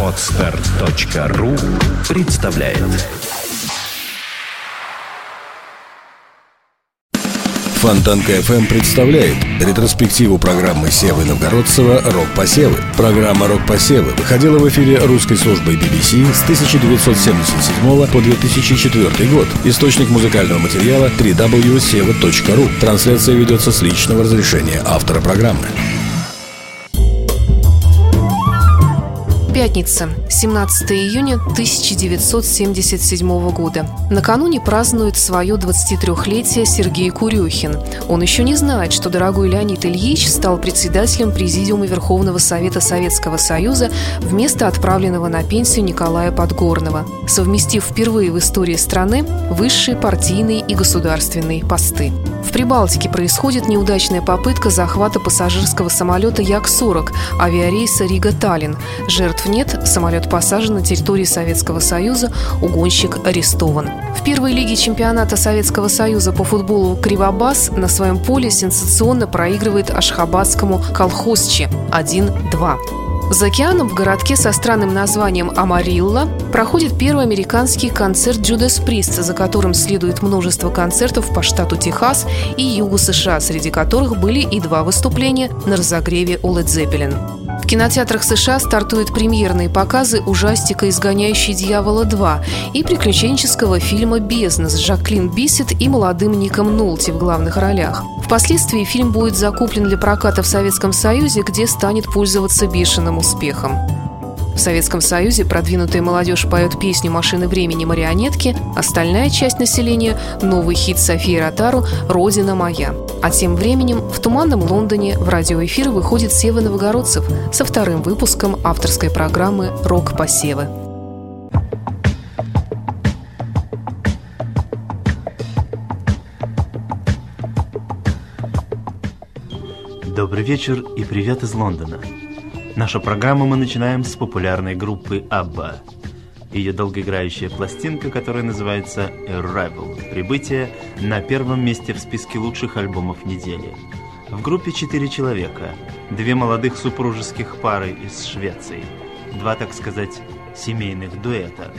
Отстар.ру представляет Фонтанка FM представляет ретроспективу программы Севы Новгородцева «Рок-посевы». Программа «Рок-посевы» выходила в эфире русской службой BBC с 1977 по 2004 год. Источник музыкального материала www.seva.ru. Трансляция ведется с личного разрешения автора программы. Пятница, 17 июня 1977 года. Накануне празднует свое 23-летие Сергей Курюхин. Он еще не знает, что дорогой Леонид Ильич стал председателем Президиума Верховного Совета Советского Союза вместо отправленного на пенсию Николая Подгорного, совместив впервые в истории страны высшие партийные и государственные посты. В Прибалтике происходит неудачная попытка захвата пассажирского самолета Як-40 авиарейса Рига-Таллин. Жертв нет, самолет посажен на территории Советского Союза, угонщик арестован. В первой лиге чемпионата Советского Союза по футболу Кривобас на своем поле сенсационно проигрывает Ашхабадскому колхозче 1-2. За океаном в городке со странным названием Амарилла проходит первый американский концерт Джудас Прист, за которым следует множество концертов по штату Техас и югу США, среди которых были и два выступления на разогреве у Led Zeppelin. В кинотеатрах США стартуют премьерные показы ужастика «Изгоняющий дьявола 2» и приключенческого фильма «Бездна» с Жаклин Биссет и молодым Ником Нолти в главных ролях. Впоследствии фильм будет закуплен для проката в Советском Союзе, где станет пользоваться бешеным успехом. В Советском Союзе продвинутая молодежь поет песню «Машины времени марионетки», остальная часть населения – новый хит Софии Ротару «Родина моя». А тем временем в туманном Лондоне в радиоэфир выходит Сева Новогородцев со вторым выпуском авторской программы «Рок-посевы». Добрый вечер и привет из Лондона. Нашу программу мы начинаем с популярной группы ABBA. Ее долгоиграющая пластинка, которая называется Arrival, прибытие на первом месте в списке лучших альбомов недели. В группе четыре человека, две молодых супружеских пары из Швеции, два, так сказать, семейных дуэта.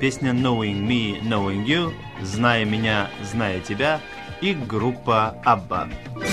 Песня Knowing Me, Knowing You, Зная меня, зная тебя и группа ABBA. Walking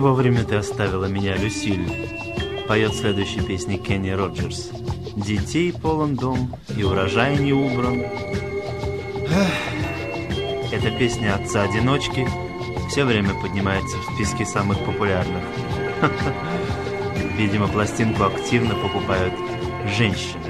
вовремя ты оставила меня, Люсиль. Поет следующей песни Кенни Роджерс. Детей полон дом, и урожай не убран. Эта песня отца-одиночки все время поднимается в списке самых популярных. Видимо, пластинку активно покупают женщины.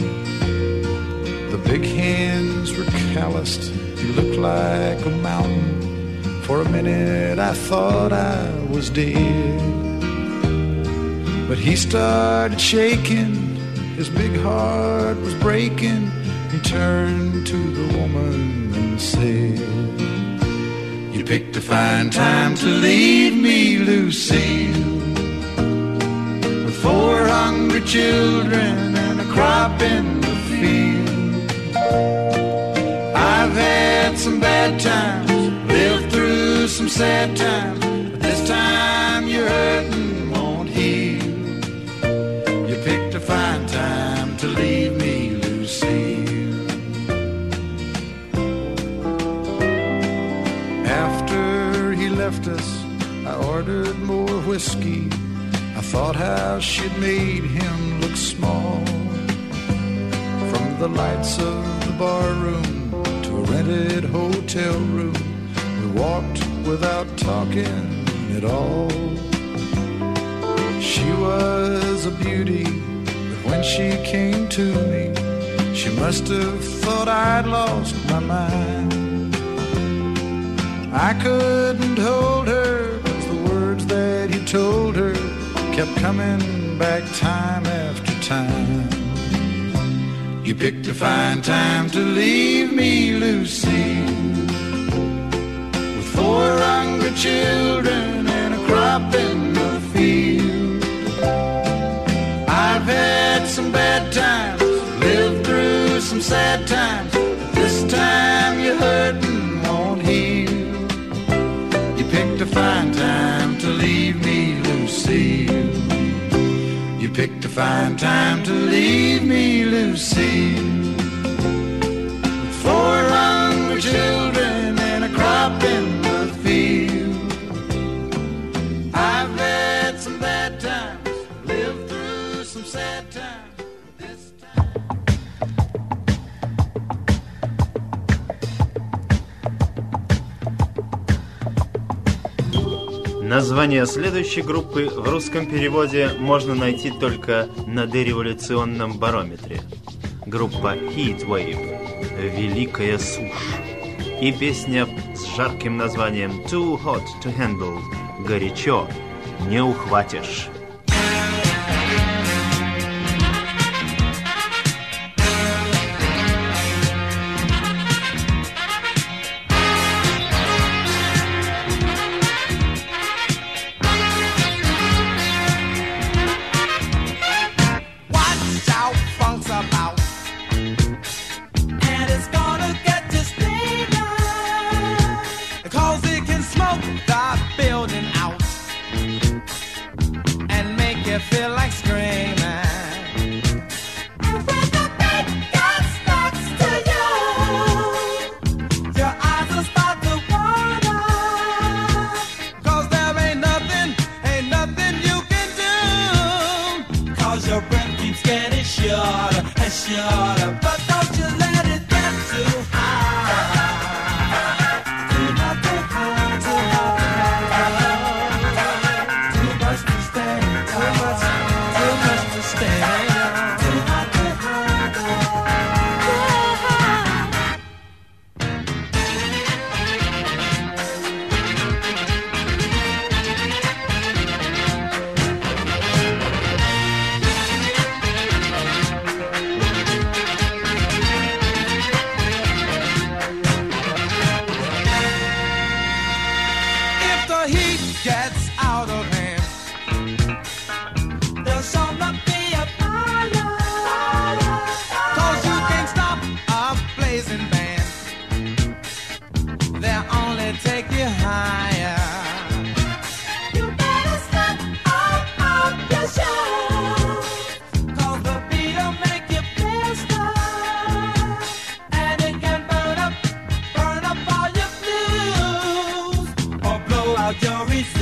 The big hands were calloused. He looked like a mountain. For a minute, I thought I was dead. But he started shaking. His big heart was breaking. He turned to the woman and said, You picked a fine time to leave me, Lucille. With four hungry children and a crop in I've had some bad times, lived through some sad times, but this time you're hurting won't heal. You picked a fine time to leave me, Lucille. After he left us, I ordered more whiskey. I thought how she'd made him look small. From the lights of the bar room to a rented hotel room, we walked without talking at all. She was a beauty, but when she came to me, she must have thought I'd lost my mind. I couldn't hold her, cause the words that he told her kept coming back time after time. You picked a fine time to leave me, Lucy, with four hungry children and a crop in the field. I've had some bad times, lived through some sad times, Fine time to leave me, Lucy? Four hungry children Название следующей группы в русском переводе можно найти только на дореволюционном барометре. Группа Heatwave – «Великая сушь». И песня с жарким названием «Too Hot to Handle» – «Горячо, не ухватишь».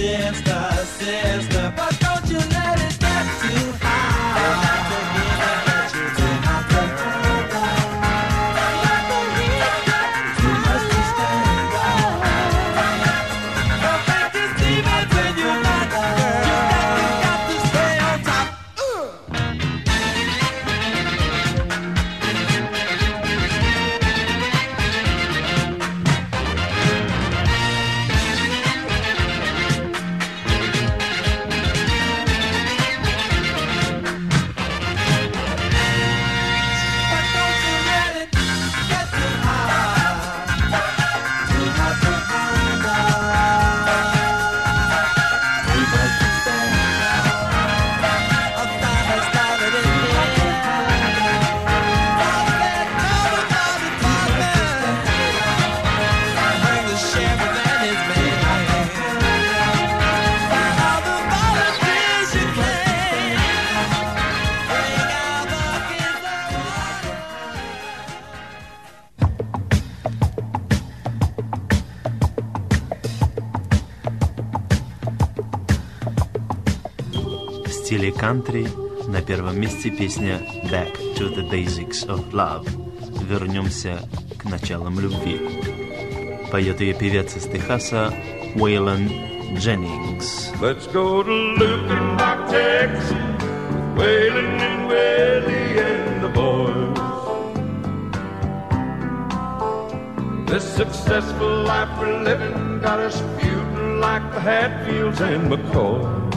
Your кантри на первом месте песня Back to the Basics of Love. Вернемся к началам любви. Поет ее певец из Техаса Уэйлон Дженнингс. Let's go to Lukenbach, Texas, Waylon and Willie and the boys. This successful life we're living got us feuding like the Hatfields and McCoys.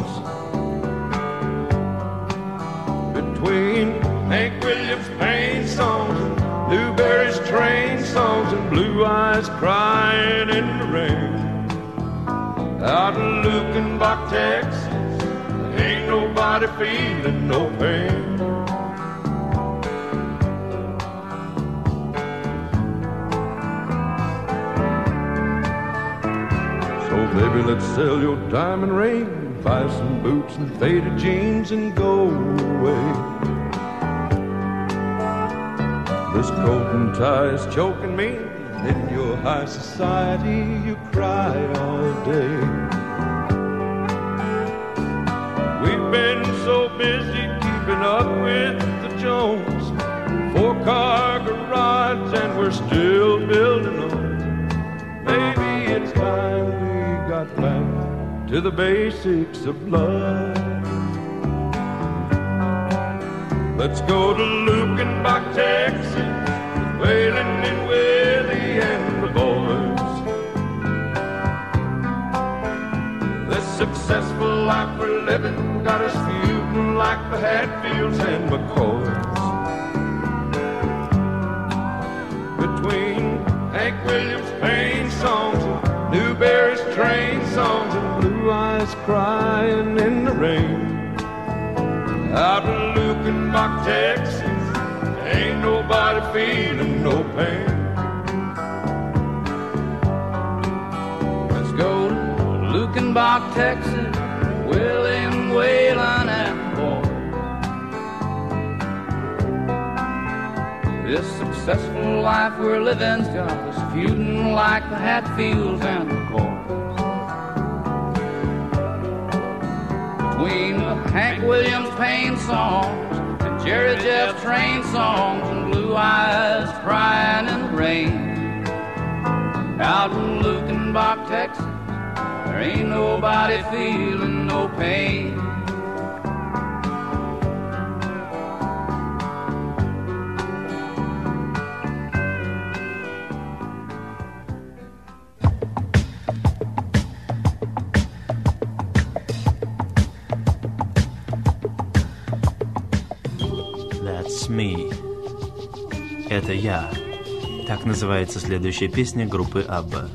Between Hank Williams' pain songs and Newbury's train songs and Blue Eyes crying in the rain. Out in Luckenbach, Texas, ain't nobody feeling no pain. So baby, let's sell your diamond ring, buy some boots and faded jeans and go away. This coat and tie is choking me, in your high society you cry all day. We've been so busy keeping up with the Jones, four car garage, and we're still to the basics of love. Let's go to Luckenbach, Texas, with Waylon and Willie and the boys. This successful life we're living got us feuding like the Hatfields and McCoys. Between Hank Williams' pain songs and Newbury's train songs and Eyes crying in the rain. Out in Luckenbach, Texas, ain't nobody feeling no pain. Let's go to Luckenbach, Texas, William Whalen and boy. This successful life we're living's got us feuding like the Hatfields and Between the Hank Williams pain songs and Jerry Jeff train songs and blue eyes crying in the rain. Out in Luckenbach, Texas, there ain't nobody feeling no pain. Это я. Так называется следующая песня группы Абба.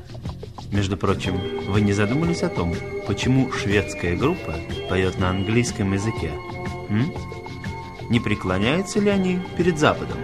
Между прочим, вы не задумались о том, почему шведская группа поет на английском языке? М? Не преклоняются ли они перед Западом?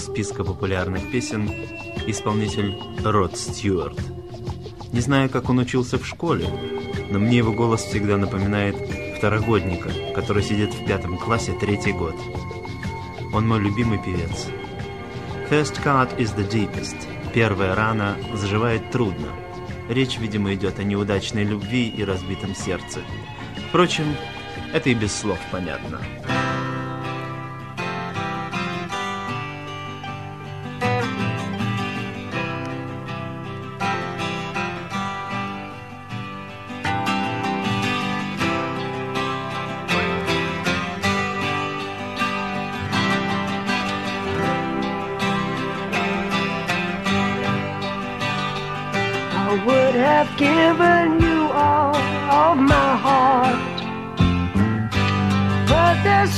Списка популярных песен исполнитель Род Стюарт. Не знаю, как он учился в школе, но мне его голос всегда напоминает второгодника, который сидит в пятом классе третий год. Он мой любимый певец. First cut is the deepest. Первая рана заживает трудно. Речь, видимо, идет о неудачной любви и разбитом сердце. Впрочем, это и без слов понятно. I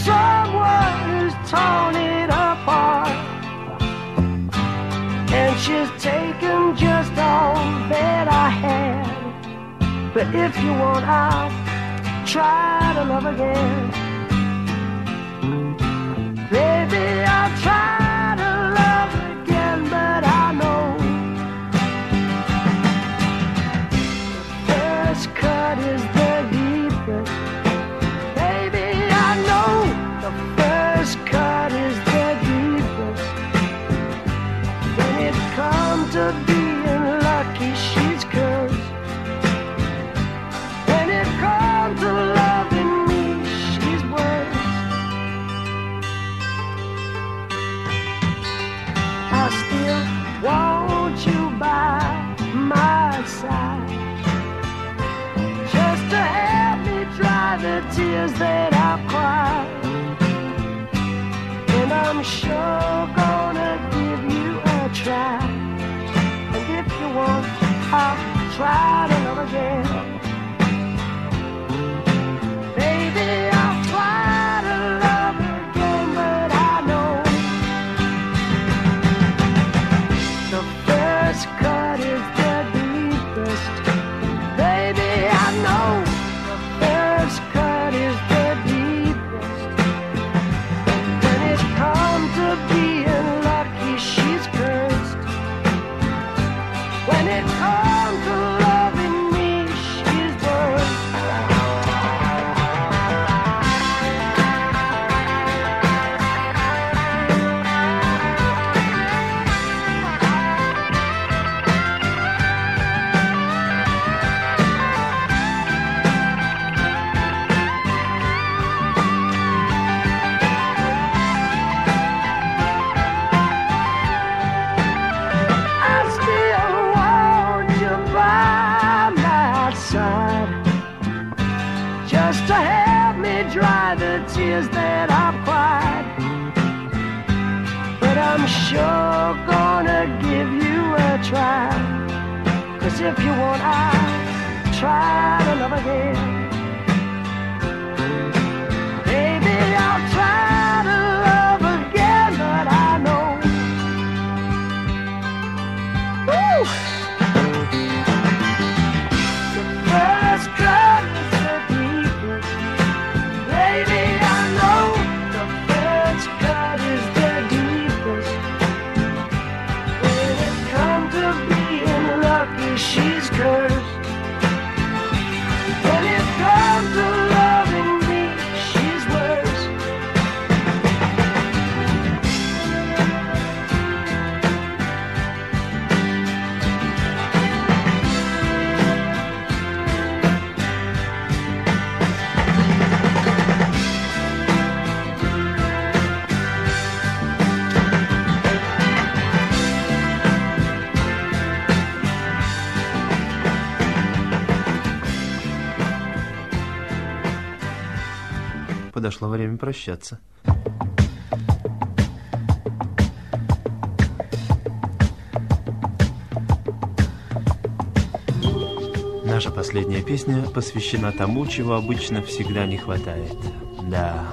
someone who's torn it apart. And she's taken just all that I had. But if you want, I'll try to love again. Baby, I'll try. tears that I cried. And I'm sure gonna give you a try. And if you want, I'll try another again. прощаться. Наша последняя песня посвящена тому, чего обычно всегда не хватает. Да.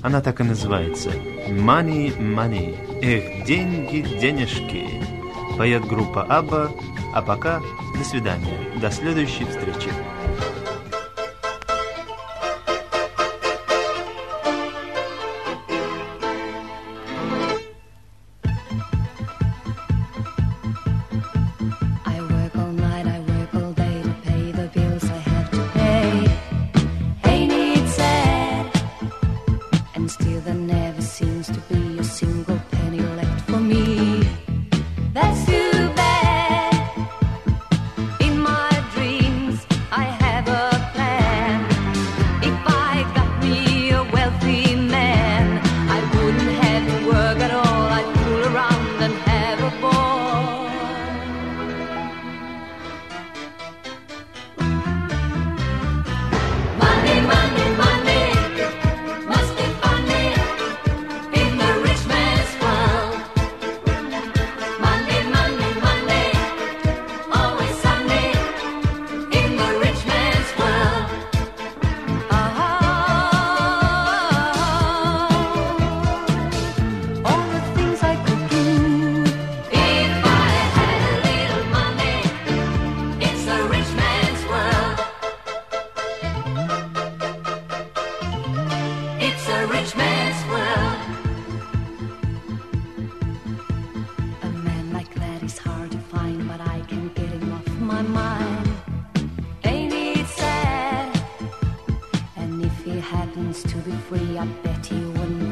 Она так и называется. Money, money. Эх, деньги, денежки. Поет группа Аба. А пока, до свидания. До следующей встречи. happens to be free, I bet he wouldn't